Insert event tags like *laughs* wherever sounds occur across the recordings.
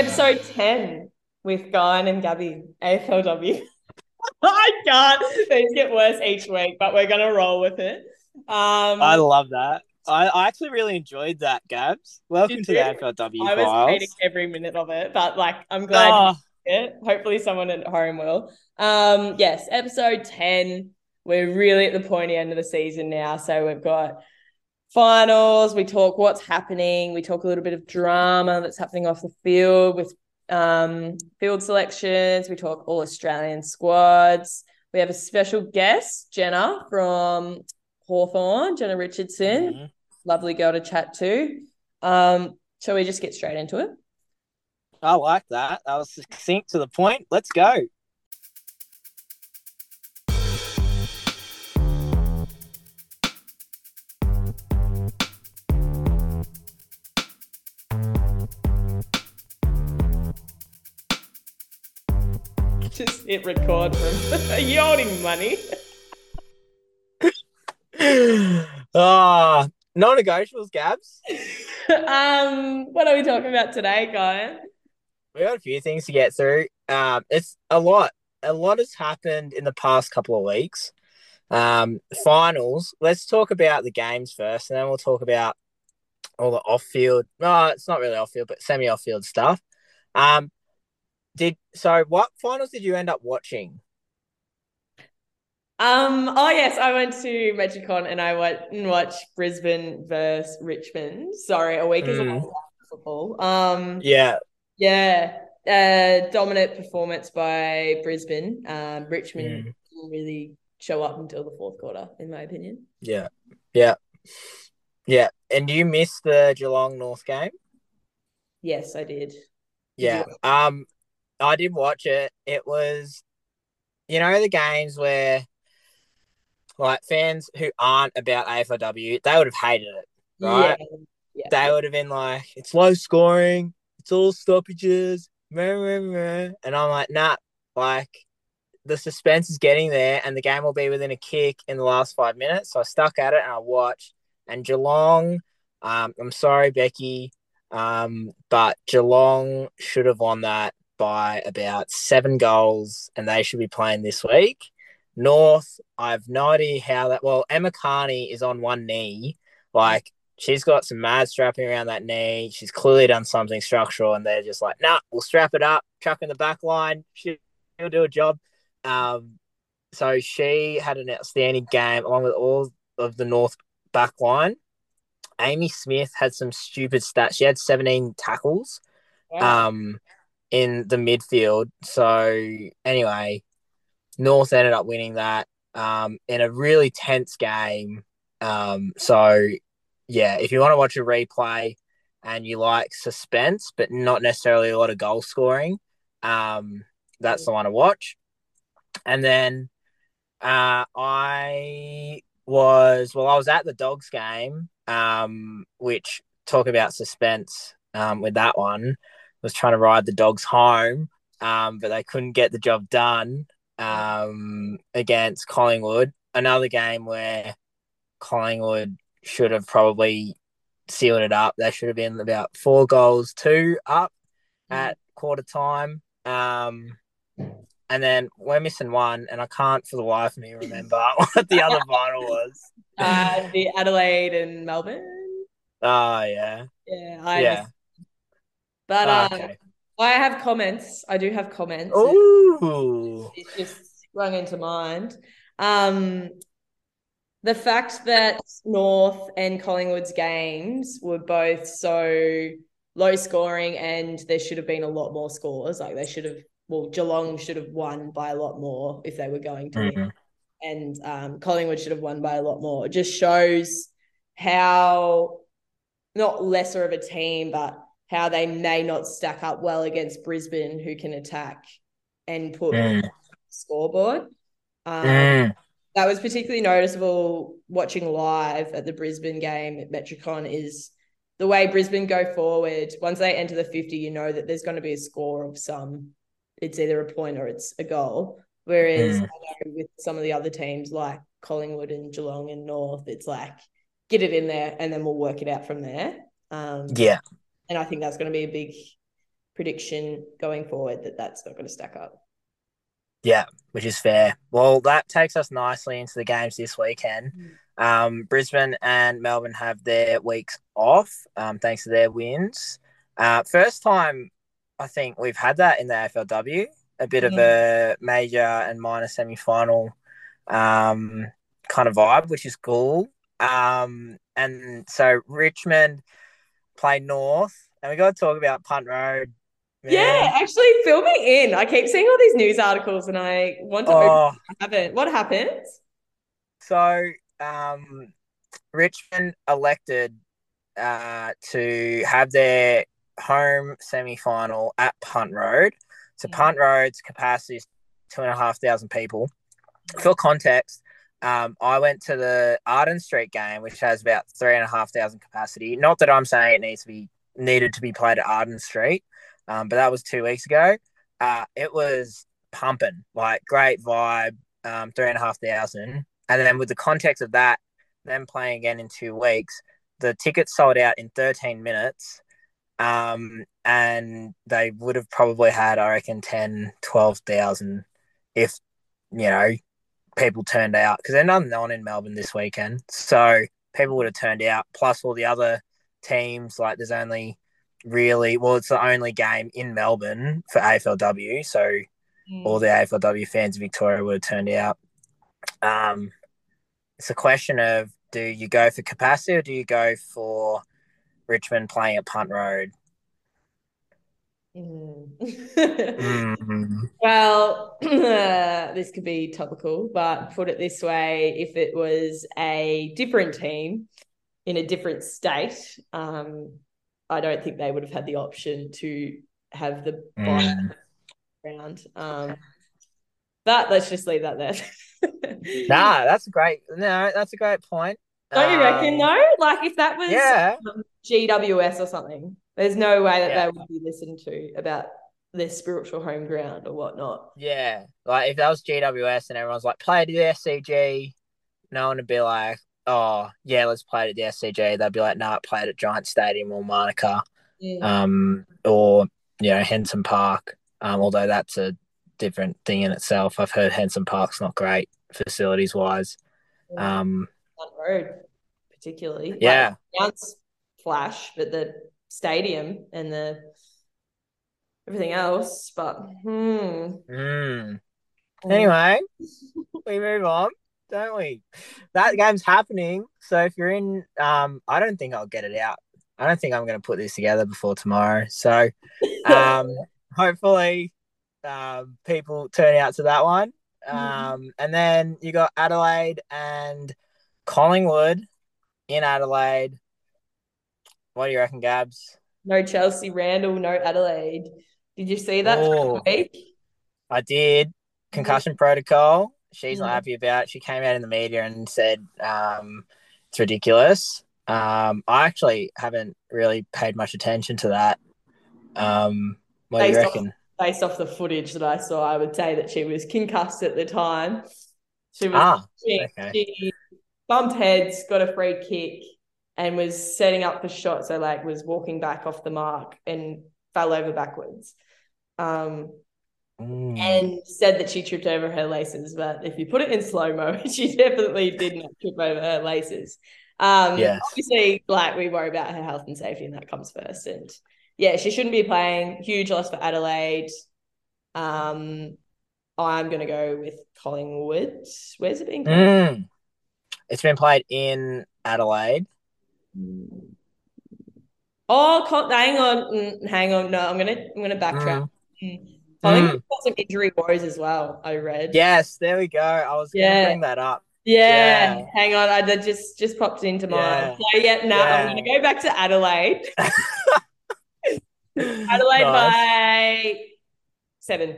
Episode 10 with Gyan and Gabby, AFLW. *laughs* I can't. Things get worse each week, but we're going to roll with it. Um, I love that. I, I actually really enjoyed that, Gabs. Welcome to the you? AFLW I was files. hating every minute of it, but like, I'm glad Oh, it. Hopefully, someone at home will. Um, yes, episode 10. We're really at the pointy end of the season now. So we've got finals. We talk what's happening. We talk a little bit of drama that's happening off the field with um, field selections. We talk all Australian squads. We have a special guest, Jenna from Hawthorn, Jenna Richardson. mhm. Lovely girl to chat to. Um, shall we just get straight into it? I like that. That was succinct to the point. Let's go. Just hit record from. *laughs* Are you holding money? *laughs* Ah, non-negotiables, Gabs. *laughs* um, what are we talking about today, guy? We got a few things to get through. Um, it's a lot. A lot has happened in the past couple of weeks. Um, finals. Let's talk about the games first, and then we'll talk about all the off-field. No, it's not really off-field, but semi-off-field stuff. Um, did so? What finals did you end up watching? Um, oh yes, I went to Metricon and I went and watched Brisbane versus Richmond. Sorry, a week is a Mm. long for football. Um, Yeah, yeah, uh, dominant performance by Brisbane. Um, Richmond Mm. didn't really show up until the fourth quarter, in my opinion. yeah, yeah, yeah. And you missed the Geelong North game? Yes, I did. Yeah. Um, I did watch it. It was, you know, the games where, like, fans who aren't about AFLW, they would have hated it. Right. Yeah, yeah. They would have been like, it's low scoring, it's all stoppages, meh, meh, meh. and I'm like, nah, like, the suspense is getting there, and the game will be within a kick in the last five minutes. So I stuck at it and I watched. And Geelong, um, I'm sorry, Becky, um, but Geelong should have won that by about seven goals, and they should be playing this week. North, I have no idea how that. Well, Emma Kearney is on one knee, like she's got some mad strapping around that knee. She's clearly done something structural, and they're just like, nah, we'll strap it up, chuck in the back line. She'll do a job. Um, so she had an outstanding game along with all of the North back line. Amy Smith had some stupid stats. She had 17 tackles Wow. um, in the midfield. So anyway, North ended up winning that um, in a really tense game. Um, so yeah, if you want to watch a replay and you like suspense, but not necessarily a lot of goal scoring, um, that's the one to watch. And then uh, I was well, I was at the Dogs game, um, which talk about suspense um, with that one was trying to ride the dogs home, um, but they couldn't get the job done um, against Collingwood. Another game where Collingwood should have probably sealed it up. They should have been about four goals, two up at quarter time. Um, and then we're missing one, and I can't for the life of me remember *laughs* what the other final was. *laughs* Uh, the Adelaide and Melbourne. Oh yeah, Yeah, I yeah. But Oh, um, okay. I have comments. I do have comments. Ooh. It's just sprung into mind. Um, the fact that North and Collingwood's games were both so low scoring and there should have been a lot more scores. Like they should have, well, Geelong should have won by a lot more if they were going to. Mhm. And um, Collingwood should have won by a lot more. It just shows how not lesser of a team, but how they may not stack up well against Brisbane, who can attack and put Mm. scoreboard. Um, Mm. That was particularly noticeable watching live at the Brisbane game at Metricon. Is the way Brisbane go forward. Once they enter the fifty, you know that there's going to be a score of some. It's either a point or it's a goal. Whereas Mm. I know with some of the other teams like Collingwood and Geelong and North, it's like get it in there and then we'll work it out from there. Um, Yeah. And I think that's going to be a big prediction going forward that that's not going to stack up. Yeah, which is fair. Well, that takes us nicely into the games this weekend. Mm. Um, Brisbane and Melbourne have their weeks off um, thanks to their wins. Uh, first time I think we've had that in the AFLW, a bit mm. of a major and minor semi final um, kind of vibe, which is cool. Um, and so Richmond played North, and we got to talk about Punt Road. Man. Yeah, actually, fill me in. I keep seeing all these news articles, and I want to. Oh. Happen. What happened? So, um, Richmond elected uh, to have their home semi final at Punt Road. So, yeah. Punt Road's capacity is two and a half thousand people. For context, um, I went to the Arden Street game, which has about three and a half thousand capacity. Not that I'm saying it needs to be needed to be played at Arden Street, um, but that was two weeks ago. Uh, it was pumping, like great vibe, um, three and a half thousand. And then with the context of that, them playing again in two weeks, the tickets sold out in 13 minutes. Um, and they would have probably had, I reckon, 10, 12,000 if, you know, people turned out because there's nothing on in Melbourne this weekend. So people would have turned out, plus all the other teams. Like there's only really, well, it's the only game in Melbourne for AFLW. So mm. all the AFLW fans of Victoria would have turned out. Um, it's a question of do you go for capacity or do you go for Richmond playing at Punt Road? Mm. *laughs* Well, *clears throat* this could be topical, but put it this way if it was a different team in a different state, um, I don't think they would have had the option to have the mm. round. Um, but let's just leave that there. *laughs* nah, that's great. No, that's a great point. Don't you reckon? Um, though, like if that was yeah. Um, GWS or something, there's no way that yeah. they would be listened to about their spiritual home ground or whatnot. Yeah. Like if that was GWS and everyone's like, play to the SCG, no one would be like, oh, yeah, let's play it at the SCG. They'd be like, no, nah, play it at Giant Stadium or Manuka yeah. um, or, you know, Henson Park. Um, although that's a different thing in itself. I've heard Henson Park's not great facilities wise. Yeah. Um, road, particularly. Yeah. Like, flash, but the stadium and the everything else. But hmm. Mm. Anyway, we move on, don't we? That game's happening. So if you're in, um, I don't think I'll get it out. I don't think I'm going to put this together before tomorrow. So, *laughs* um, hopefully, um, people turn out to that one. Mm-hmm. Um, mm. and then you got Adelaide and Collingwood in Adelaide. What do you reckon, Gabs? No Chelsea Randall, no Adelaide. Did you see that oh, I did. Concussion protocol. She's not happy about it. She came out in the media and said um, it's ridiculous. Um, I actually haven't really paid much attention to that. Um, what based do you reckon? Off, based off the footage that I saw, I would say that she was concussed at the time. She was ah, she, okay. she bumped heads, got a free kick, and was setting up for shot. So like was walking back off the mark and fell over backwards. Um, mm. and said that she tripped over her laces. But if you put it in slow mo, *laughs* she definitely did not trip over her laces. Um, yes. obviously, like we worry about her health and safety, and that comes first. And yeah, she shouldn't be playing. Huge loss for Adelaide. Um, I'm going to go with Collingwood. Where's it being played? Mm. It's been played in Adelaide. Oh, hang on, mm, hang on. No, I'm gonna I'm gonna backtrack. Mm. Mm. I think mm. got some injury woes as well. I read. Yes, there we go. I was yeah. gonna bring that up. Yeah, yeah. hang on. I that just just popped into mind. Yeah. So yeah, now yeah. I'm gonna go back to Adelaide. *laughs* Adelaide nice. by seven.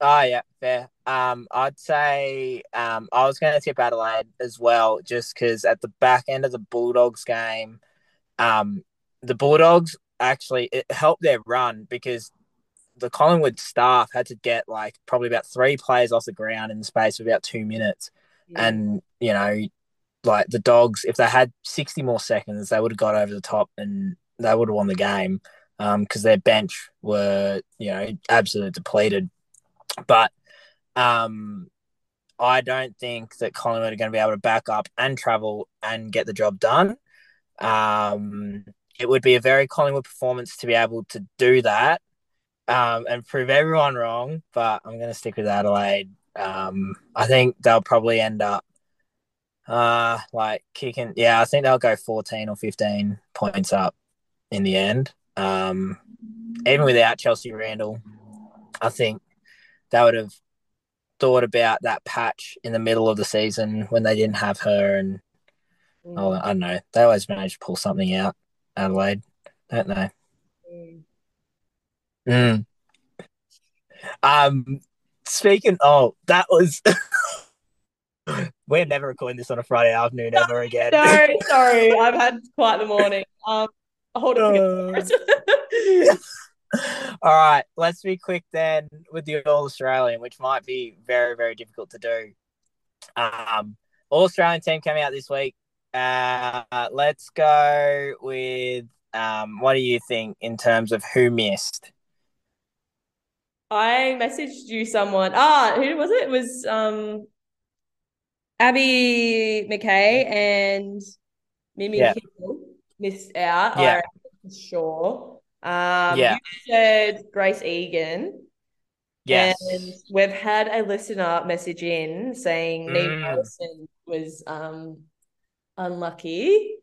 Oh yeah, fair. Um, I'd say um, I was going to tip Adelaide as well, just because at the back end of the Bulldogs game, um, the Bulldogs actually it helped their run because the Collingwood staff had to get like probably about three players off the ground in the space of about two minutes, yeah. and you know, like the Dogs, if they had sixty more seconds, they would have got over the top and they would have won the game. because um, their bench were you know absolutely depleted. But um, I don't think that Collingwood are going to be able to back up and travel and get the job done. Um, it would be a very Collingwood performance to be able to do that um, and prove everyone wrong. But I'm going to stick with Adelaide. Um, I think they'll probably end up uh, like kicking. Yeah, I think they'll go 14 or 15 points up in the end. Um, even without Chelsea Randall, I think they would have thought about that patch in the middle of the season when they didn't have her and mm. oh, I don't know. They always manage to pull something out, Adelaide, don't they? Mm. Mm. Um, speaking. Oh, that was. *laughs* We're never recording this on a Friday afternoon no, ever again. No, *laughs* sorry, I've had quite the morning. Um, hold on. Uh... *laughs* All right, let's be quick then with the All Australian, which might be very, very difficult to do. Um, All Australian team coming out this week. Uh, let's go with um, what do you think in terms of who missed? I messaged you someone. Ah, who was it? It was um Abbie McKay and Mimi yeah. missed out. Yeah. Sure. Um, yeah. You said Grace Egan. Yes. And we've had a listener message in saying mm. Neve Harrison was um, unlucky.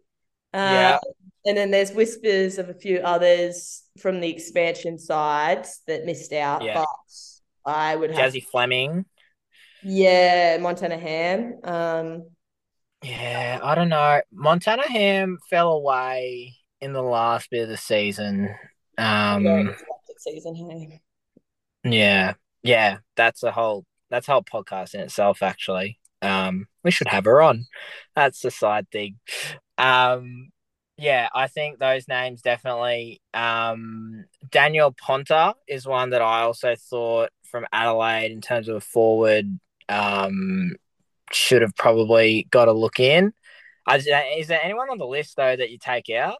Uh, yeah. And then there's whispers of a few others from the expansion sides that missed out. Yeah. But I would have Jazzy Fleming. Yeah, Montana Ham. Um, yeah, I don't know. Montana Ham fell away in the last bit of the season. Um, season, hey. Yeah, yeah, that's a whole that's a whole podcast in itself. Actually, um, we should have her on. That's the side thing. Um, yeah, I think those names definitely. Um, Danielle Ponter is one that I also thought from Adelaide in terms of a forward. Um, should have probably got a look in. Is there anyone on the list though that you take out?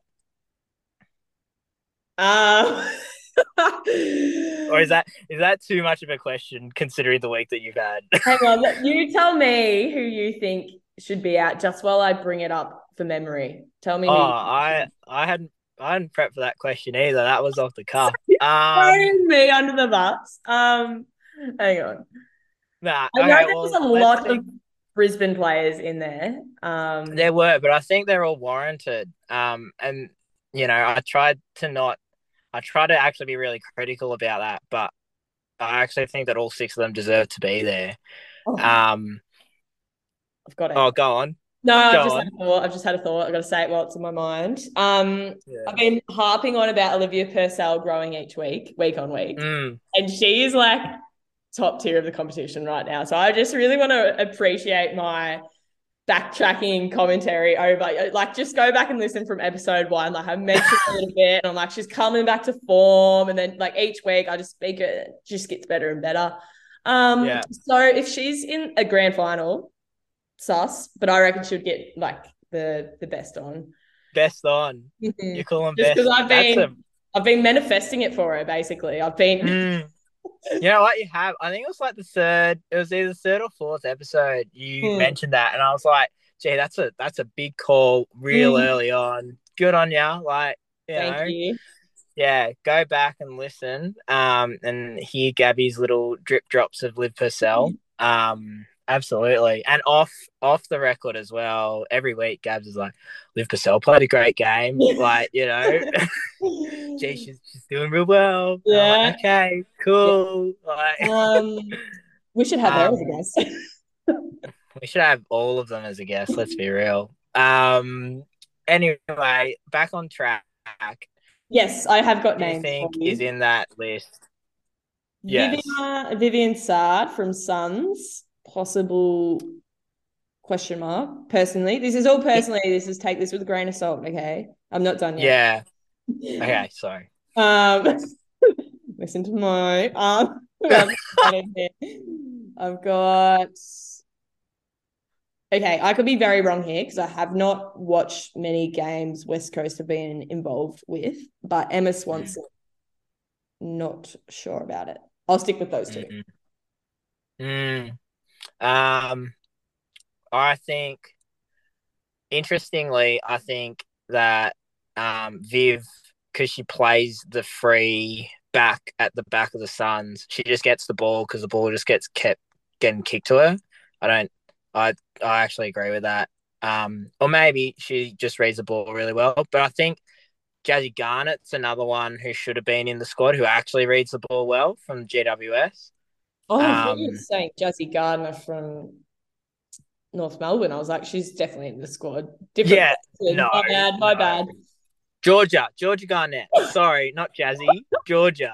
Um, or is that is that too much of a question considering the week that you've had? *laughs* Hang on, you tell me who you think should be out just while I bring it up for memory. Tell me. Oh, I I hadn't I hadn't prepped for that question either. That was off the cuff. *laughs* Um, me under the bus. Um, hang on. Nah, I know okay, there was well, a lot think... of Brisbane players in there. Um, there were, but I think they're all warranted. Um, and you know, I tried to not I try to actually be really critical about that, but I actually think that all six of them deserve to be there. Oh. Um, I've got it. Oh, go on. No, I've just, had a thought. I've just had a thought. I've got to say it while it's in my mind. Um, yeah. I've been harping on about Olivia Purcell growing each week, week on week. Mm. And she is like top tier of the competition right now. So I just really want to appreciate my backtracking commentary over like just go back and listen from episode one like i mentioned a little bit and i'm like she's coming back to form and then like each week i just speak it just gets better and better um yeah. so if she's in a grand final sus but i reckon she'd get like the the best on best on mm-hmm. you call them just because i've been a... i've been manifesting it for her basically i've been mm. You know what you have? I think it was like the third. It was either third or fourth episode. You hmm. mentioned that, and I was like, "Gee, that's a that's a big call, real mm. early on. Good on you." Like, you thank know, you. Yeah, go back and listen, um, and hear Gabby's little drip drops of Liv Purcell. Um, Absolutely. And off off the record as well, every week Gabs is like, Liv Purcell played a great game. like, you know, *laughs* gee, she's, she's doing real well. Yeah. Like, okay, cool. Yeah. Like, um, we should have um, her as a guest. we should have all of them as a guest, let's be real. Um anyway, back on track. Yes, I have got names. think is in that list. Yes. Vivian, Vivien Saad from Suns possible question mark personally. This is all personally. This is take this with a grain of salt okay? I'm not done yet. Yeah. *laughs* Okay sorry. Um *laughs* listen to my um *laughs* i've got okay, I could be very wrong here because I have not watched many games West Coast have been involved with, but Emma Swanson, not sure about it. I'll stick with those 2 Mm. Mm. Um, I think, interestingly, I think that um, Viv, because she plays the free back at the back of the Suns, she just gets the ball because the ball just gets kept getting kicked to her. I don't. I I actually agree with that. Um, or maybe she just reads the ball really well. But I think Jazzy Garnett's another one who should have been in the squad who actually reads the ball well from GWS. Oh, I um, you saying Jazzy Garner from North Melbourne. I was like, she's definitely in the squad. Different yeah, no, my bad, my no. bad. Georgia, Georgia Garnett. Sorry, not Jazzy, *laughs* Georgia.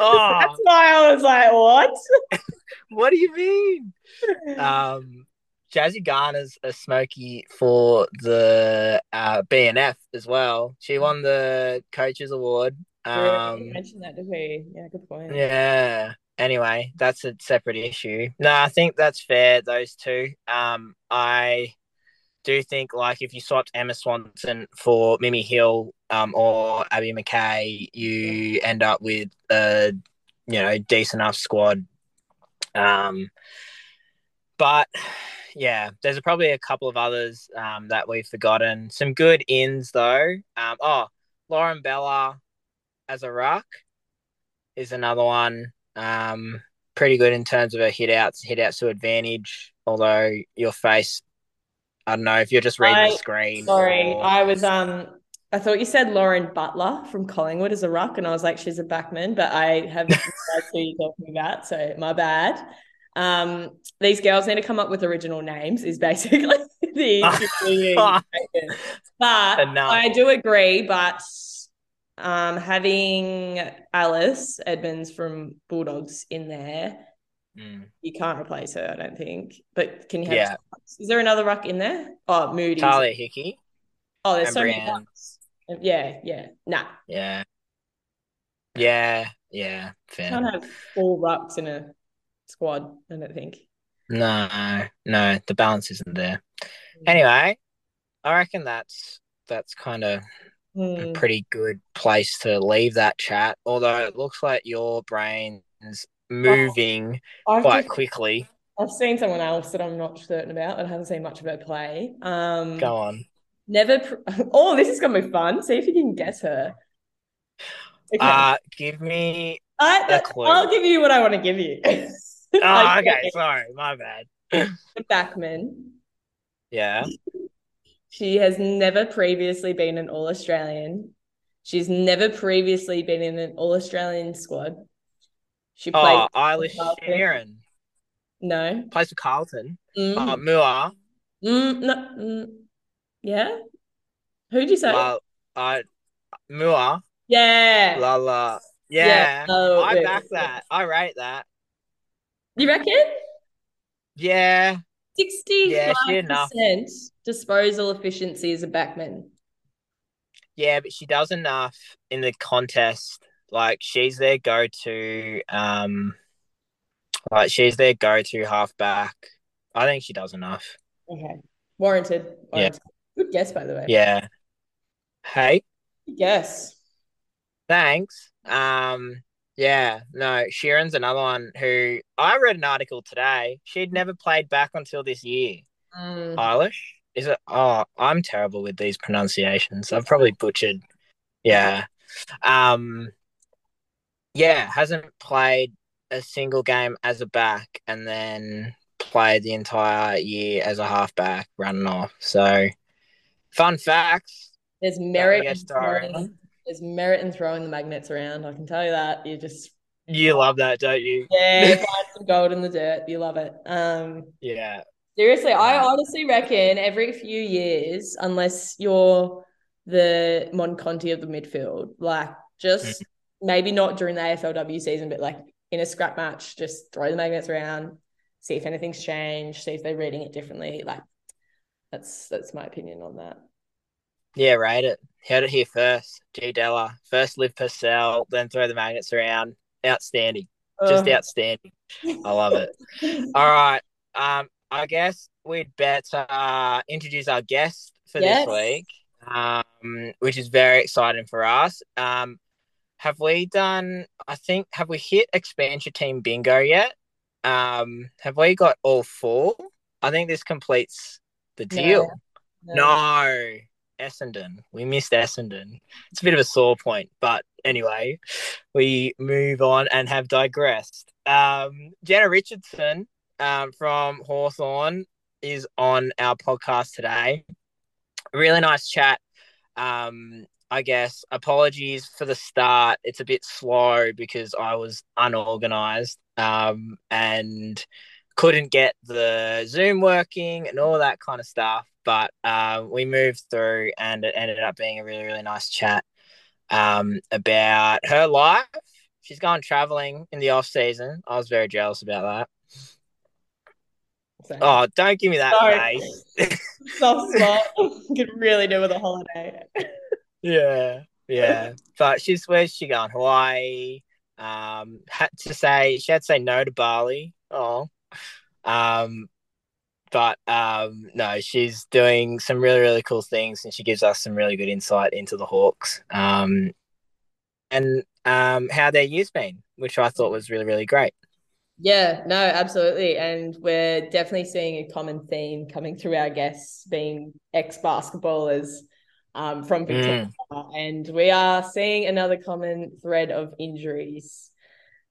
Oh, that's why I was like, what? *laughs* what do you mean? Um, Jazzy Garner's a smoky for the uh, BNF as well. She won the coaches award. Um, mentioned that, did we? Yeah, good point. Yeah. Anyway, that's a separate issue. No, I think that's fair. Those two. Um, I do think like if you swapped Emma Swanson for Mimi Hill, um, or Abbie McKay, you end up with a you know decent enough squad. Um, but yeah, there's probably a couple of others um, that we've forgotten. Some good ins though. Um, oh, Lauren Bella as a ruck is another one. Um, pretty good in terms of her hit outs, hit outs to advantage. Although your face, I don't know if you're just reading I, the screen. Sorry, or... I was um. I thought you said Lauren Butler from Collingwood as a ruck, and I was like, she's a backman, but I have no *laughs* who you're talking about, so my bad. Um, these girls need to come up with original names, is basically *laughs* the *laughs* But Enough. I do agree, but um, having Alice Edmonds from Bulldogs in there, mm. you can't replace her, I don't think. But can you have yeah. is there another ruck in there? Oh, Moody. Talia Hickey. Oh, there's so many rucks. Yeah, yeah. Nah. Yeah. Yeah, yeah. Fair. Can't have four rucks in a squad, I don't think. No, no, the balance isn't there. Mm. Anyway, I reckon that's that's kind of mm. a pretty good place to leave that chat. Although it looks like your brain's moving quite just, quickly. I've seen someone else that I'm not certain about. I haven't seen much of her play. Um, Go on. Never. Pr- *laughs* oh, this is gonna be fun. See if you can guess her. Okay. Uh, give me I, a clue. I'll give you what I want to give you. *laughs* *laughs* oh, okay. Sorry, my bad. Backman. Yeah. She has never previously been an All Australian. She's never previously been in an All Australian squad. She plays. Oh, Eilish Sheerin. No. Plays for Carlton. Mm. Oh, Mua. Mm, no, mm, yeah. Who'd you say? Well, uh, Mua. Yeah. La la. Yeah. yeah. Oh, I back that. I rate that. You reckon? Yeah. 65% yeah, disposal efficiency as a backman. Yeah, but she does enough in the contest. Like she's their go to um like she's their go to halfback. I think she does enough. Okay. Warranted. Warranted. Yeah. Good guess by the way. Yeah. Hey. Yes. Thanks. Um yeah, no, Sheerin's another one who I read an article today. She'd never played back until this year. Mm. Eilish? Is it? Oh, I'm terrible with these pronunciations. I've probably butchered. Yeah. Um, yeah, hasn't played a single game as a back and then played the entire year as a halfback running off. So, fun facts. There's merit there's merit in throwing the magnets around. I can tell you that. You just you love that, don't you? Yeah, *laughs* find some gold in the dirt. You love it. Um, yeah. Seriously, I honestly reckon every few years, unless you're the Monconti of the midfield, like just mm. maybe not during the AFLW season, but like in a scrap match, just throw the magnets around, see if anything's changed, see if they're reading it differently. Like that's that's my opinion on that. Yeah, rate it. Heard it here first. G Della. First live Purcell, then throw the magnets around. Outstanding. Just uh. outstanding. I love it. All right. Um, I guess we'd better uh, introduce our guest for Yes. this week, um, which is very exciting for us. Um, have we done? I think have we hit expansion team bingo yet? Um, have we got all four? I think this completes the No. deal. No. No, Essendon. We missed Essendon. It's a bit of a sore point, but anyway, we move on and have digressed. Um, Jenna Richardson um, from Hawthorn is on our podcast today. Really nice chat. Um, I guess apologies for the start. It's a bit slow because I was unorganized um, and couldn't get the Zoom working and all that kind of stuff. But uh, we moved through and it ended up being a really, really nice chat um, about her life. She's gone traveling in the off season. I was very jealous about that. Oh, don't give me that Sorry. face. *laughs* soft spot. *laughs* Could really do with a holiday. Yeah, yeah. *laughs* But she's where's she going? Hawaii. Um, had to say she had to say no to Bali. Oh, um, but um, no, she's doing some really really cool things, and she gives us some really good insight into the Hawks. Um, and um, how their year's been, which I thought was really really great. Yeah, no, absolutely. And we're definitely seeing a common theme coming through our guests being ex basketballers um, from Victoria. And we are seeing another common thread of injuries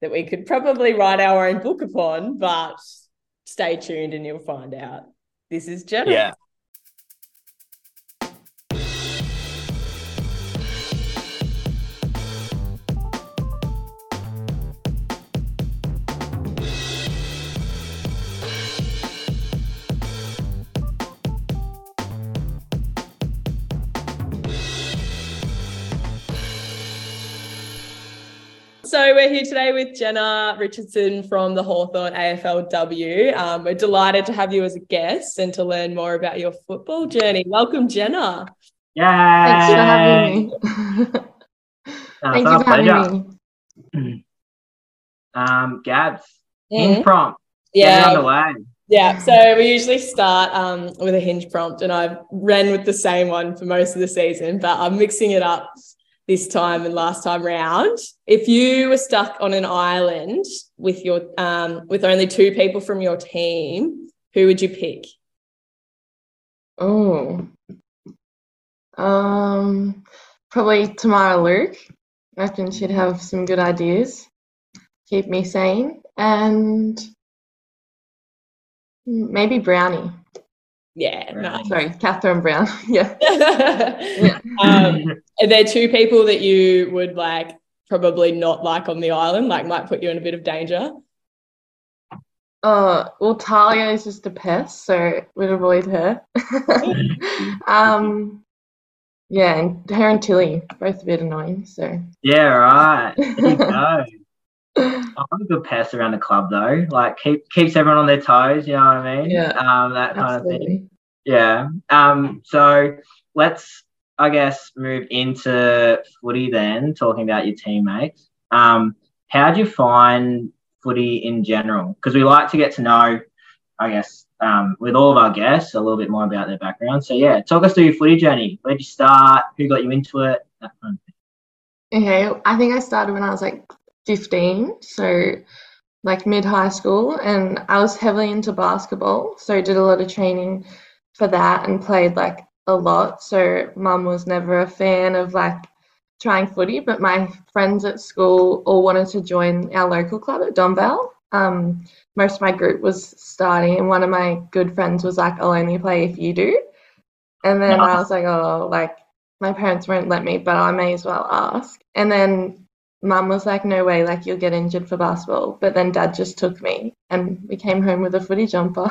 that we could probably write our own book upon, but stay tuned and you'll find out. This is Jenna. Yeah. So we're here today with Jenna Richardson from the Hawthorn AFLW. Um, we're delighted to have you as a guest and to learn more about your football journey. Welcome, Jenna. Yeah. Thanks for having me. *laughs* Thank you for having me. *clears throat* Um, Gabs, hinge prompt. Get it Yeah, underway. yeah. So we usually start um, with a hinge prompt, and I've ran with the same one for most of the season, but I'm mixing it up this time and last time round. If you were stuck on an island with your um, with only two people from your team, who would you pick? Oh. Um, probably Tamara Luke. I reckon she'd have some good ideas. Keep me sane. And maybe Brownie. Yeah, nice. Sorry, Catherine Brown. *laughs* yeah. *laughs* um, are there two people that you would like probably not like on the island, like might put you in a bit of danger? Uh, well, Talia is just a pest, so we'd avoid her. *laughs* um, yeah, and her and Tilly, both a bit annoying, so. yeah, right. There you go. I'm a good pest around the club though. Like keep keeps everyone on their toes, you know what I mean? Yeah, Um, that kind of thing. Absolutely. Yeah. Um, so let's I guess move into footy then, talking about your teammates. Um, how do you find footy in general? Because we like to get to know, I guess, um, with all of our guests a little bit more about their background. So yeah, talk us through your footy journey. Where'd you start? Who got you into it? That kind of thing. Okay, I think I started when I was like 15, so like mid high school, and I was heavily into basketball, so I did a lot of training for that and played like a lot. So mum was never a fan of like trying footy, but my friends at school all wanted to join our local club at Donvale. Um, most of my group was starting, and one of my good friends was like, "I'll only play if you do," and then I was like, "Oh, like." My parents won't let me, but I may as well ask. And then mum was like, no way, like you'll get injured for basketball. But then dad just took me and we came home with a footy jumper.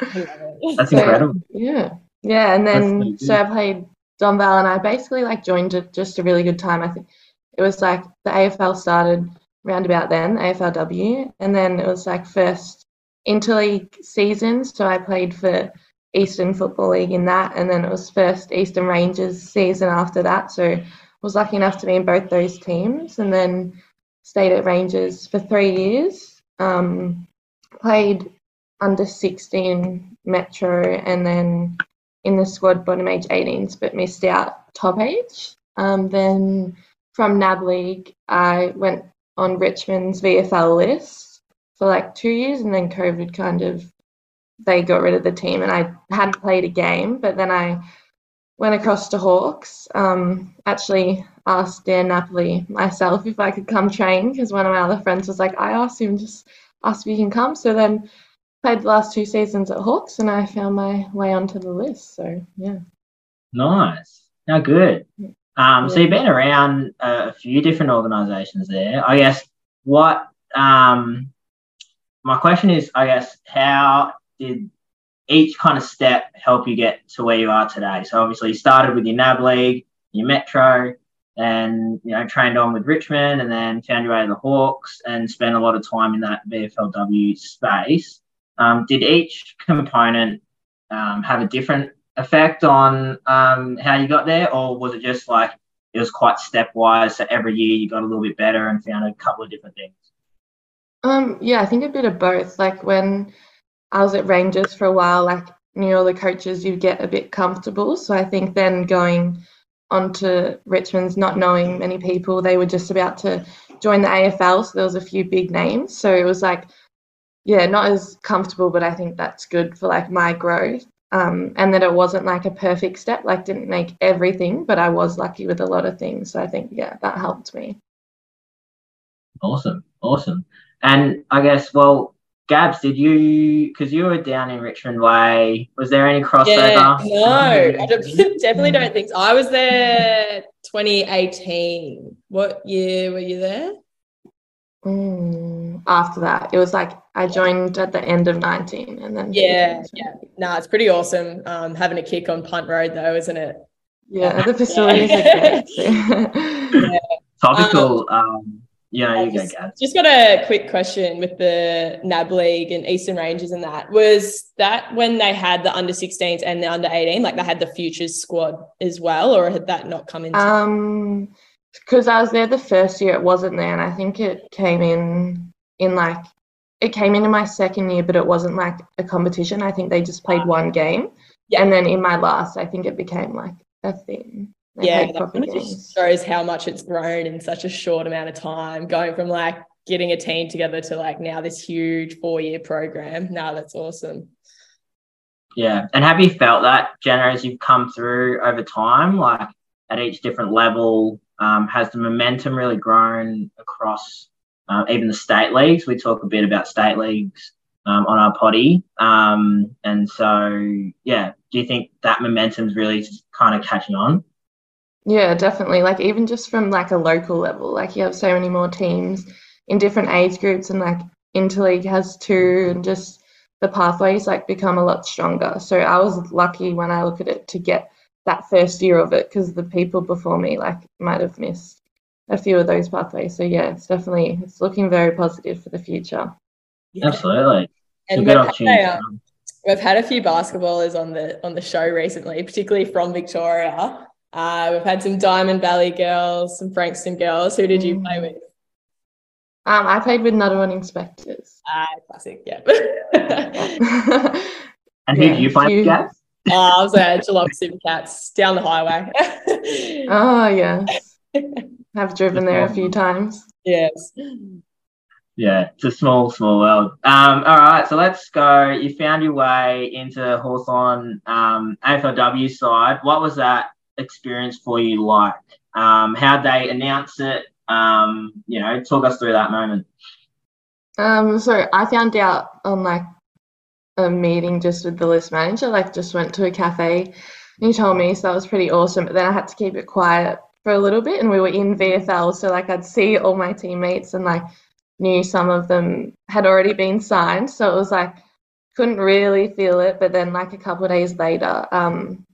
That's *laughs* So, incredible. Yeah. Yeah. And then so I played Donvale and I basically like joined it just a really good time. I think it was like the AFL started round about then, AFLW. And then it was like first interleague season. So I played for Eastern Football League in that. And then it was first Eastern Ranges season after that. So was lucky enough to be in both those teams and then stayed at Ranges for three years. Um, played under 16 Metro and then in the squad bottom age 18s, but missed out top age. Um, then from NAB League, I went on Richmond's VFL list for like two years, and then COVID kind of they got rid of the team, and I hadn't played a game. But then I went across to Hawks. Um, actually asked Dan Napoli myself if I could come train because one of my other friends was like, I asked him just ask if he can come. So then played the last two seasons at Hawks, and I found my way onto the list. So yeah. Nice. Now good. Um, so you've been around a, a few different organisations there. I guess what um, my question is, I guess, how did each kind of step help you get to where you are today? So obviously you started with your NAB league, your Metro, and you know trained on with Richmond, and then found your way to the Hawks, and spent a lot of time in that VFLW space. Um, did each component um, have a different effect on um, how you got there, or was it just like it was quite stepwise? So every year you got a little bit better and found a couple of different things. Um, yeah, I think a bit of both. Like when I was at Ranges for a while, like knew all the coaches, you get a bit comfortable. So I think then going on to Richmond's, not knowing many people, they were just about to join the AFL, so there was a few big names. So it was like, yeah, not as comfortable, but I think that's good for like my growth um, and that it wasn't like a perfect step, like didn't make everything, but I was lucky with a lot of things. So I think, yeah, that helped me. Awesome. Awesome. And I guess, well, Gabs, did you, because you were down in Richmond Way, was there any crossover? Yeah, no, I definitely don't think so. I was there 2018. What year were you there? Mm, after that, it was like I joined at the end of 19 and then. Yeah, yeah. No, it's pretty awesome um, having a kick on Punt Road, though, isn't it? Yeah, the facilities yeah. are *laughs* great. *laughs* yeah. Topical. Um, um, yeah, you just, go, Gab. Just got a quick question with the NAB League and Eastern Ranges and that. Was that when they had the under 16s and the under 18? Like they had the futures squad as well, or had that not come into? Um, because I was there the first year, it wasn't there, and I think it came in in like it came in in my second year, but it wasn't like a competition. I think they just played one game, yeah. and then in my last, I think it became like a thing. They yeah, that just shows how much it's grown in such a short amount of time, going from like getting a team together to like now this huge four year program. Now that's awesome. Yeah, and have you felt that, Jenna, as you've come through over time, like at each different level? Um, has the momentum really grown across uh, even the state leagues? We talk a bit about state leagues um, on our potty. Um, and so, yeah, do you think that momentum's really kind of catching on? Yeah, definitely. Like even just from like a local level, like you have so many more teams in different age groups, and like Interleague has two, and just the pathways like become a lot stronger. So I was lucky when I look at it to get that first year of it because the people before me like might have missed a few of those pathways. So yeah, it's definitely it's looking very positive for the future. Yeah. Absolutely. And we've had, a, um, we've had a few basketballers on the on the show recently, particularly from Victoria. Uh, we've had some Diamond Valley girls, some Frankston girls. Who did you play with? Um, I played with Nunawading Spectres. Ah, classic, yeah. *laughs* and who yeah, do you play with, Gaz? oh, I was at Geelong Supercats down the highway. *laughs* oh yes, I've driven there a few times. Yes. Yeah, it's a small, small world. Um, all right, so let's go. You found your way into Hawthorn um, AFLW side. What was that experience for you like? Um, how they announce it? Um, you know, talk us through that moment. Um, so I found out on like a meeting just with the list manager, like just went to a cafe and he told me, so that was pretty awesome. But then I had to keep it quiet for a little bit and we were in VFL, so like I'd see all my teammates and like knew some of them had already been signed. So it was like couldn't really feel it. But then like a couple days later, um,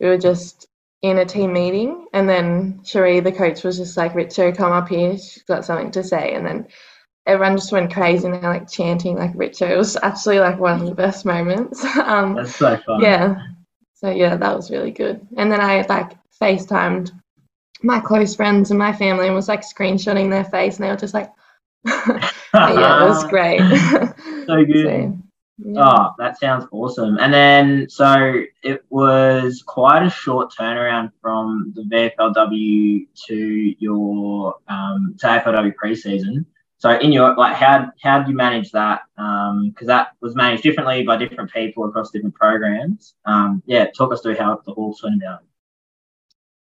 we were just in a team meeting and then Cherie, the coach, was just like, Richo, come up here, she's got something to say. And then everyone just went crazy and they're like chanting like Richo. It was actually like one of the best moments. *laughs* um, That's so fun. Yeah. So yeah, that was really good. And then I like FaceTimed my close friends and my family and was like screenshotting their face and they were just like *laughs* yeah, it was *laughs* great. so good. So, Yeah. Oh, that sounds awesome. And then, so it was quite a short turnaround from the VFLW to your um, to AFLW preseason. So, in your like, how how did you manage that? Because um, that was managed differently by different people across different programs. Um, yeah, talk us through how the Hawks went about.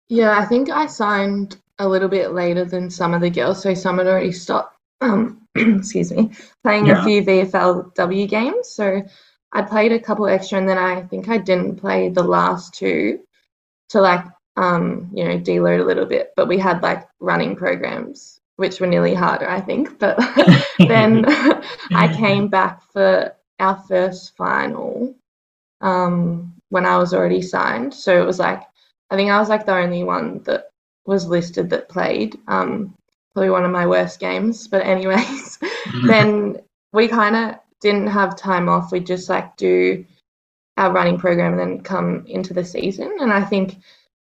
Yeah, I think I signed a little bit later than some of the girls, so some had already stopped. Um, *clears throat* excuse me, playing Yeah. a few VFLW games. So I played a couple extra, and then I think I didn't play the last two to like um, you know deload a little bit. But we had like running programs, which were nearly harder, I think. *laughs* But *laughs* then *laughs* I came back for our first final um, when I was already signed. So it was like I think I was like the only one that was listed that played. Um, probably one of my worst games. But anyways, *laughs* then we kind of didn't have time off. We just like do our running program and then come into the season. And I think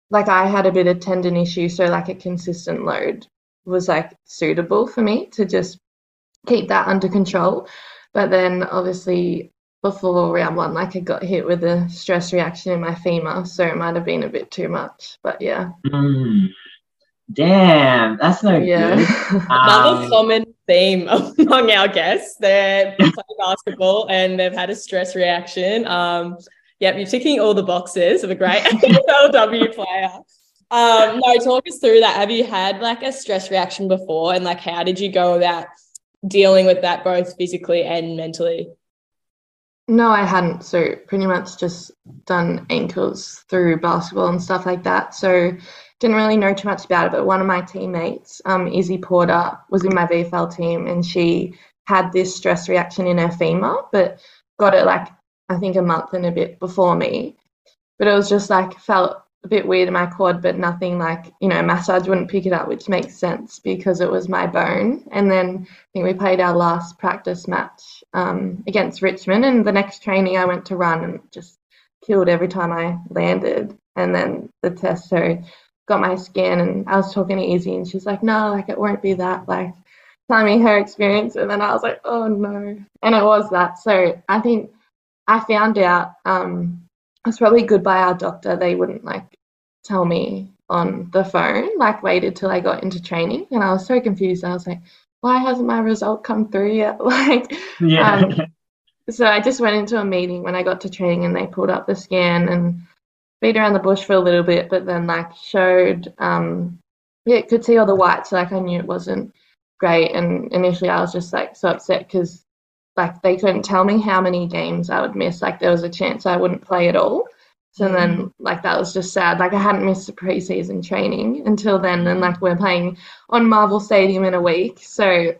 like I had a bit of tendon issue, so like a consistent load was like suitable for me to just keep that under control. But then obviously before round one, like I got hit with a stress reaction in my femur, so it might have been a bit too much. But yeah, Mm. Damn, that's no yeah. good. *laughs* Another Um, common theme *laughs* among our guests. They're playing basketball and they've had a stress reaction. Um, yep, you're ticking all the boxes of a great *laughs* AFLW player. Um, no, talk us through that. Have you had like a stress reaction before? And like, how did you go about dealing with that both physically and mentally? No, I hadn't. So pretty much just done ankles through basketball and stuff like that. So didn't really know too much about it. But one of my teammates, um, Izzy Porter, was in my VFL team, and she had this stress reaction in her femur, but got it like I think a month and a bit before me. But it was just like felt a bit weird in my quad, but nothing like you know massage wouldn't pick it up, which makes sense because it was my bone. And then I think we played our last practice match um, against Richmond, and the next training I went to run and just killed every time I landed. And then the test, so got my scan, and I was talking to Izzy, and she's like, "No, like it won't be that." Like telling me her experience, and then I was like, "Oh no," and it was that. So I think I found out. Um, I was probably good by our doctor. They wouldn't like tell me on the phone, like waited till I got into training, and I was so confused. I was like, "Why hasn't my result come through yet?" *laughs* Like yeah. um, so I just went into a meeting when I got to training and they pulled up the scan and beat around the bush for a little bit, but then like showed um yeah, could see all the whites, like I knew it wasn't great and initially I was just like so upset because like they couldn't tell me how many games I would miss. Like there was a chance I wouldn't play at all. So then like that was just sad. Like I hadn't missed a preseason training until then and like we're playing on Marvel Stadium in a week. So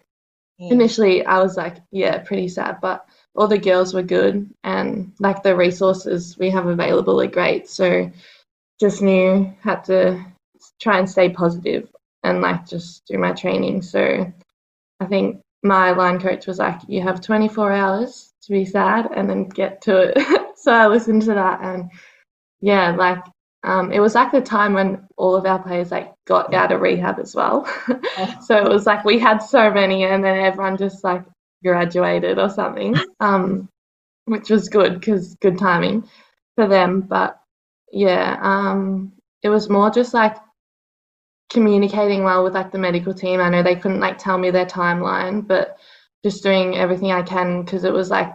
initially I was like, yeah, pretty sad, but all the girls were good and like the resources we have available are great. So just knew had to try and stay positive and like just do my training. So I think my line coach was like, you have 24 hours to be sad and then get to it. *laughs* so I listened to that and yeah, like um, it was like the time when all of our players like got out of rehab as well. *laughs* so it was like we had so many and then everyone just like graduated or something, um, which was good because good timing for them. But yeah, um, it was more just like communicating well with like the medical team. I know they couldn't like tell me their timeline, but just doing everything I can because it was like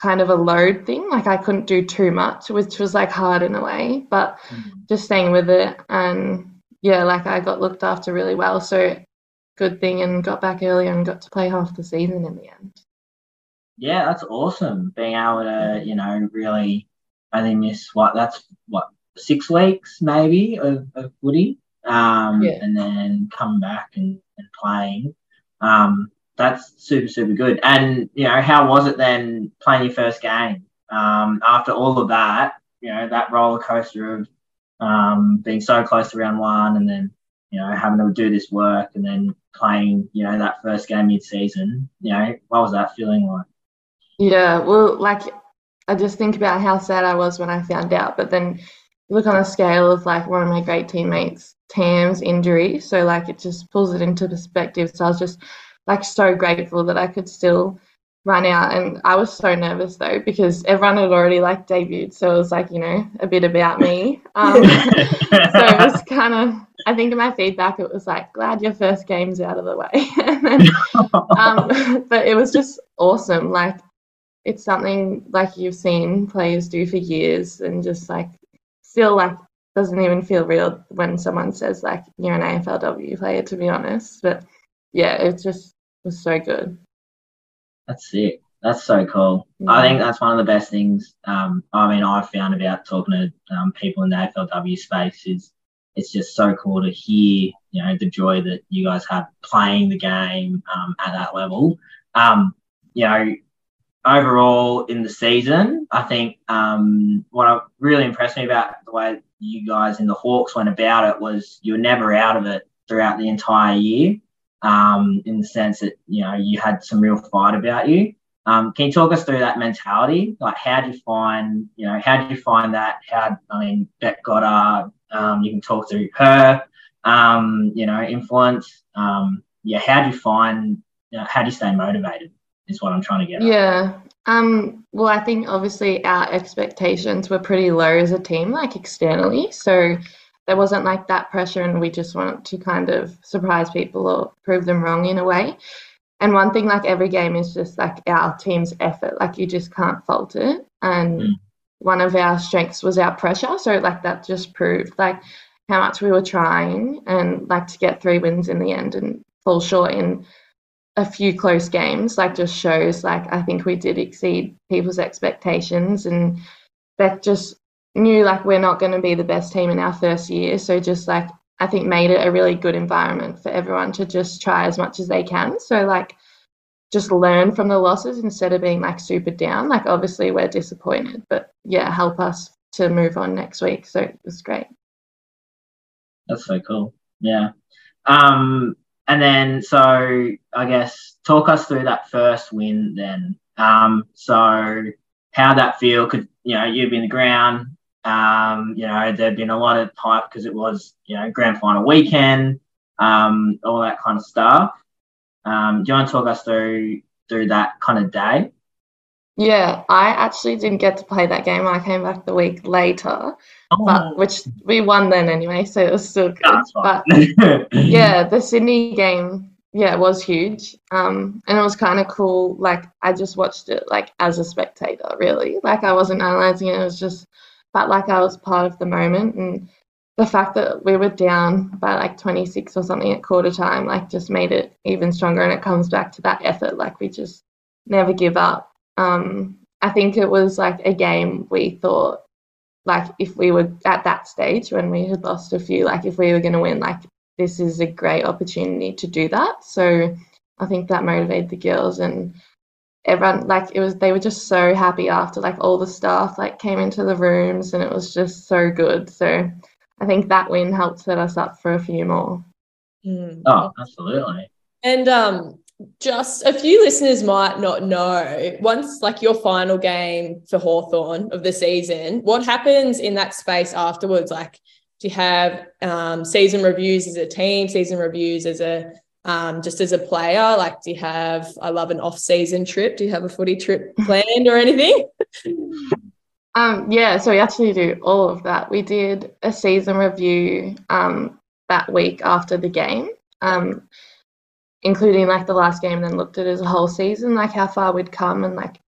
kind of a load thing. Like I couldn't do too much, which was like hard in a way, but just staying with it and yeah, like I got looked after really well. So good thing and got back earlier and got to play half the season in the end. Yeah, that's awesome. Being able to, you know, really only miss what that's what six weeks maybe of, of footy, um, Yeah. and then come back and, and playing. Um, that's super super good. And you know, how was it then playing your first game? Um, after all of that, you know, that roller coaster of um, being so close to round one, and then you know having to do this work, and then playing, you know, that first game mid season. You know, what was that feeling like? Yeah, well, like I just think about how sad I was when I found out, but then look on a scale of like one of my great teammates, Tam's injury, so like it just pulls it into perspective. So I was just like so grateful that I could still run out and I was so nervous though because everyone had already like debuted so it was like you know a bit about me. *laughs* Um, so it was kind of I think in my feedback it was like glad your first game's out of the way. *laughs* Then, um, *laughs* but it was just awesome like it's something like you've seen players do for years and just like still like doesn't even feel real when someone says like you're an AFLW player to be honest but yeah it just was so good that's it. That's so cool. Yeah. I think that's one of the best things. Um, I mean, I've found about talking to um, people in the AFLW space is it's just so cool to hear, you know, the joy that you guys have playing the game um, at that level. Um, you know, overall in the season, I think um, what really impressed me about the way you guys in the Hawks went about it was you were never out of it throughout the entire year um, in the sense that you know you had some real fight about you. Um, can you talk us through that mentality? Like, how do you find, you know, how did you find that? How, I mean, Bec Goddard, um, you can talk through her, um, you know, influence. Um, yeah, how do you find, you know, how do you stay motivated? Is what I'm trying to get. Yeah. Um, well, I think obviously our expectations were pretty low as a team, like externally. So there wasn't like that pressure and we just wanted to kind of surprise people or prove them wrong in a way. And one thing like every game is just like our team's effort. Like you just can't fault it. And mm. one of our strengths was our pressure. So like that just proved like how much we were trying and like to get three wins in the end and fall short in a few close games like just shows like i think we did exceed people's expectations. And Bec just knew like we're not going to be the best team in our first year. So just like I think made it a really good environment for everyone to just try as much as they can. So like just learn from the losses instead of being like super down. Like obviously we're disappointed, but yeah, help us to move on next week. So it was great. That's so cool. Yeah. Um and then so I guess talk us through that first win then. Um so how that feel could you know you've been the ground um, you know, there'd been a lot of hype because it was, you know, grand final weekend, um, all that kind of stuff. Um, do you want to talk us through through that kind of day? Yeah, I actually didn't get to play that game. I came back the week later, oh. but which we won then anyway, so it was still good. But *laughs* yeah, the Sydney game, yeah, was huge. Um, and it was kind of cool. Like I just watched it like as a spectator, really. Like I wasn't analyzing it. It was just felt like I was part of the moment. And the fact that we were down by like 26 or something at quarter time, like just made it even stronger. And it comes back to that effort. Like we just never give up. Um, I think it was like a game we thought like if we were at that stage when we had lost a few, like if we were going to win, like this is a great opportunity to do that. So I think that motivated the girls and everyone like it was they were just so happy after like all the staff like came into the rooms and it was just so good. So i think that win helped set us up for a few more. Mm. oh absolutely. And um just a few listeners might not know once like your final game for Hawthorn of the season what happens in that space afterwards? Like do you have um, season reviews as a team season reviews as a um, just as a player? Like, do you have, I love an off season trip. Do you have a footy trip planned or anything? *laughs* um, yeah, so we actually do all of that. We did a season review um, that week after the game, um, including like the last game, and then looked at it as a whole season, like how far we'd come and like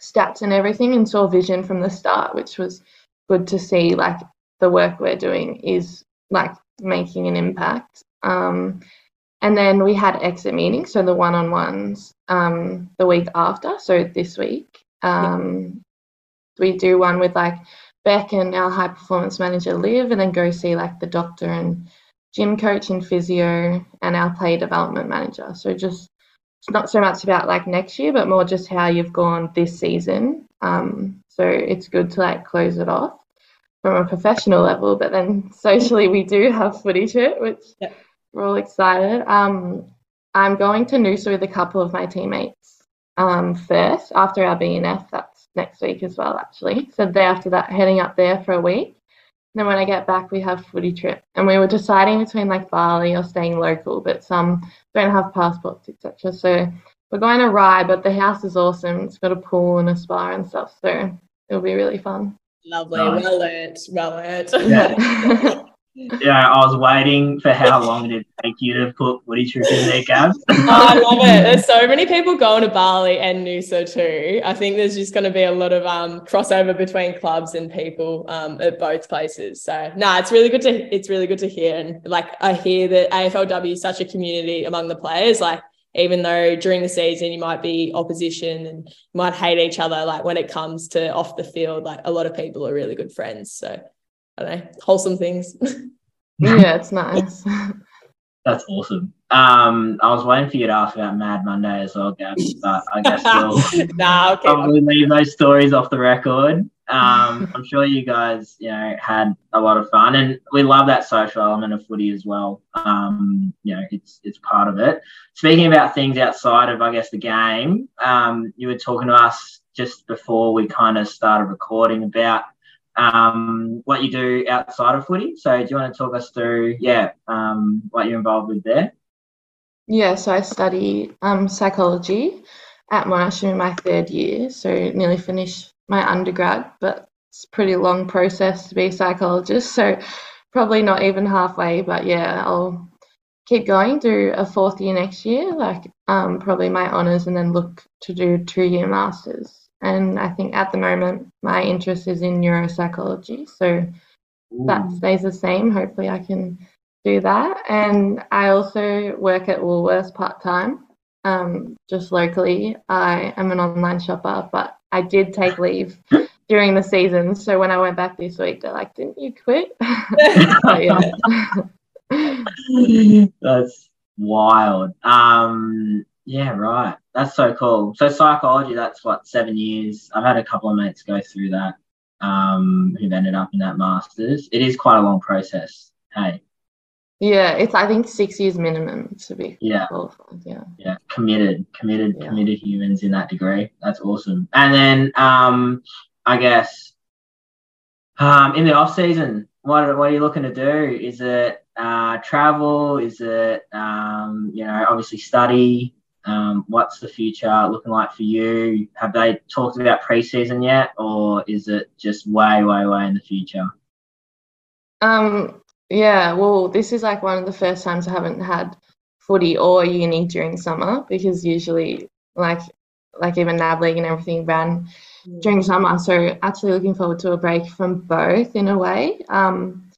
stats and everything, and saw vision from the start, which was good to see. Like, the work we're doing is like making an impact. Um, and then we had exit meetings, so the one on ones um, the week after, so this week. Um, we do one with like Bec and our high performance manager Liv, and then go see like the doctor and gym coach and physio and our play development manager. So just it's not so much about like next year, but more just how you've gone this season. Um, so it's good to like close it off from a professional level, but then *laughs* socially we do have footy trip, which we're all excited. Um, I'm going to Noosa with a couple of my teammates um, first after our B&F. That's next week as well, actually. So day after that, heading up there for a week. then when I get back, we have footy trip, and we were deciding between like Bali or staying local, but some don't have passports, etc. So we're going to Rye, but the house is awesome. It's got a pool and a spa and stuff, so it'll be really fun. Lovely. Nice. Well learnt. Well learnt. Yeah. *laughs* *laughs* Yeah, I was waiting for how long did it take you to put Woody Trip in there, Gab. Oh, *laughs* I love it. There's so many people going to Bali and Noosa too. I think there's just going to be a lot of um, crossover between clubs and people um, at both places. So no, it's really good to it's really good to hear. And like I hear that AFLW is such a community among the players. Like even though during the season you might be opposition and you might hate each other, like when it comes to off the field, like a lot of people are really good friends. So I don't know, wholesome things. *laughs* yeah, it's nice. That's awesome. Um, I was waiting for you to ask about Mad Monday as well, Gab, but I guess *laughs* we'll nah, okay. probably leave those stories off the record. Um, I'm sure you guys, you know, had a lot of fun, and we love that social element of footy as well. Um, you know, it's it's part of it. Speaking about things outside of, I guess, the game, um, you were talking to us just before we kind of started recording about um, what you do outside of footy. So, do you want to talk us through, yeah, um, what you're involved with there? Yeah, so I study um, psychology at Monash in my third year, so nearly finished my undergrad, but it's a pretty long process to be a psychologist, so probably not even halfway, but yeah, I'll keep going, do a fourth year next year, like um, probably my honours, and then look to do two year masters. And I think at the moment my interest is in neuropsychology, so that stays the same. Hopefully, I can do that. And I also work at Woolworths part time, um, just locally. I am an online shopper, but I did take leave *laughs* during the season. So when I went back this week, they're like, "Didn't you quit?" *laughs* *laughs* That's wild. Um, yeah, right. That's so cool. So psychology, that's what seven years. I've had a couple of mates go through that, um, who've ended up in that masters. It is quite a long process. Hey, yeah, it's I think six years minimum to be yeah, qualified. Yeah. yeah, committed, committed, Yeah. committed humans in that degree. That's awesome. And then, um, I guess, um, in the off season, what what are you looking to do? Is it uh, travel? Is it um, you know obviously study? Um, what's the future looking like for you? Have they talked about preseason yet, or is it just way, way, way in the future? Um, yeah, well, this is like one of the first times I haven't had footy or uni during summer because usually like like even NAB league and everything ran during summer. So actually looking forward to a break from both in a way. Um,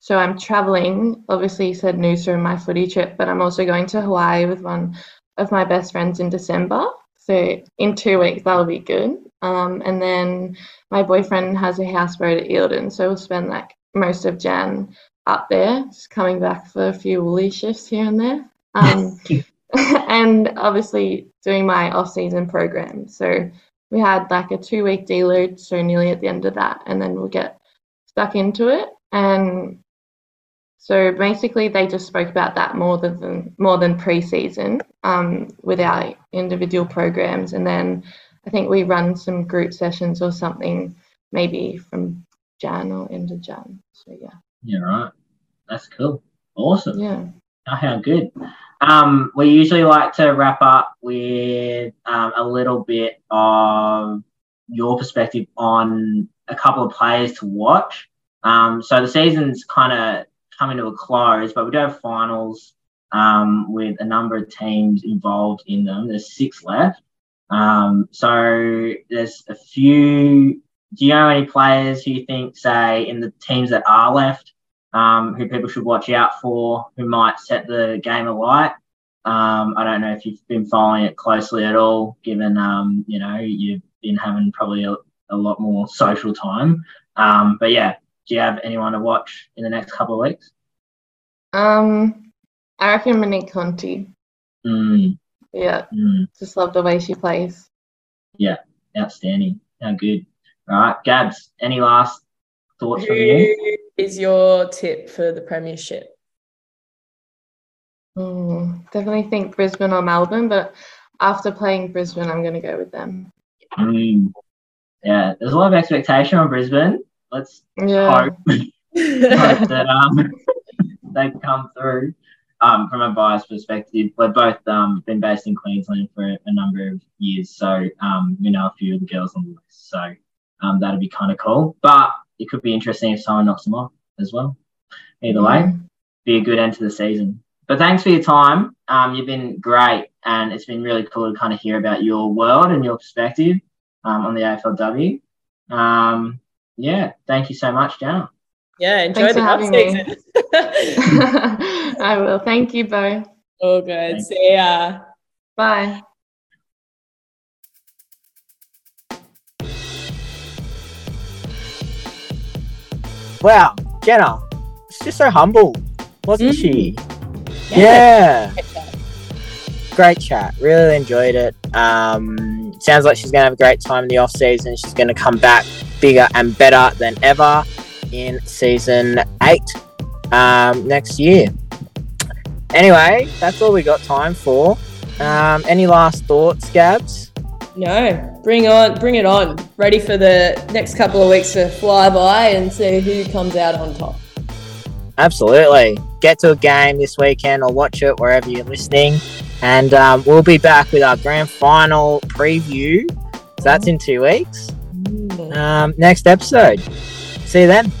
so I'm traveling, obviously you said Noosa in my footy trip, but I'm also going to Hawaii with one of my best friends in December. So in two weeks that'll be good. Um, and then my boyfriend has a houseboat at Eildon, so we'll spend like most of Jan up there, just coming back for a few woolly shifts here and there. Um, *laughs* *laughs* and obviously doing my off-season program. So we had like a two-week deload, so nearly at the end of that, and then we'll get stuck into it. And so basically, they just spoke about that more than more than pre-season um, with our individual programs, and then I think we run some group sessions or something, maybe from Jan or end of Jan. So yeah, Yeah, right. That's cool. Awesome. yeah. Oh, how good. Um, we usually like to wrap up with um, a little bit of your perspective on a couple of players to watch. Um, so the season's kind of coming to a close, but we do have finals um, with a number of teams involved in them. There's six left. Um, so there's a few. Do you know any players who you think, say, in the teams that are left, um, who people should watch out for, who might set the game alight. Um, I don't know if you've been following it closely at all, given um, you know you've been having probably a, a lot more social time. Um, but yeah, do you have anyone to watch in the next couple of weeks? Um, I reckon Monique Conti. Mm, Yeah, mm, just love the way she plays. Yeah, outstanding. How good. All right, Gabs. Any last thoughts from you? Who is your tip for the premiership? Mm, definitely think Brisbane or Melbourne, but after playing Brisbane, I'm going to go with them. Mm. Yeah, there's a lot of expectation on Brisbane. Let's Yeah. hope *laughs* *laughs* hope *laughs* that um they come through. um, from a bias perspective, we've both um, been based in Queensland for a number of years, so um, we know a few of the girls on the list. So um, that'd be kind of cool. But it could be interesting if someone knocks them off as well. Either way, be a good end to the season. But thanks for your time. Um, you've been great, and it's been really cool to kind of hear about your world and your perspective um, on the AFLW. Yeah, thank you so much, Jenna. Yeah, enjoy Thanks the off having me. season. *laughs* *laughs* I will. Thank you, Bo. All good. Thanks. See ya. Bye. Wow, Jenna, she's just so humble, wasn't Mm. she? Yeah. Yeah. Great chat. Really enjoyed it. Um, sounds like she's going to have a great time in the off season. She's going to come back bigger and better than ever in season eight um, next year. Anyway, that's all we got time for. Um, any last thoughts, Gabs? No, bring on, bring it on. Ready for the next couple of weeks to fly by and see who comes out on top. Absolutely. Get to a game this weekend or watch it wherever you're listening. And um, we'll be back with our grand final preview. So that's in two weeks. Um, next episode. See you then.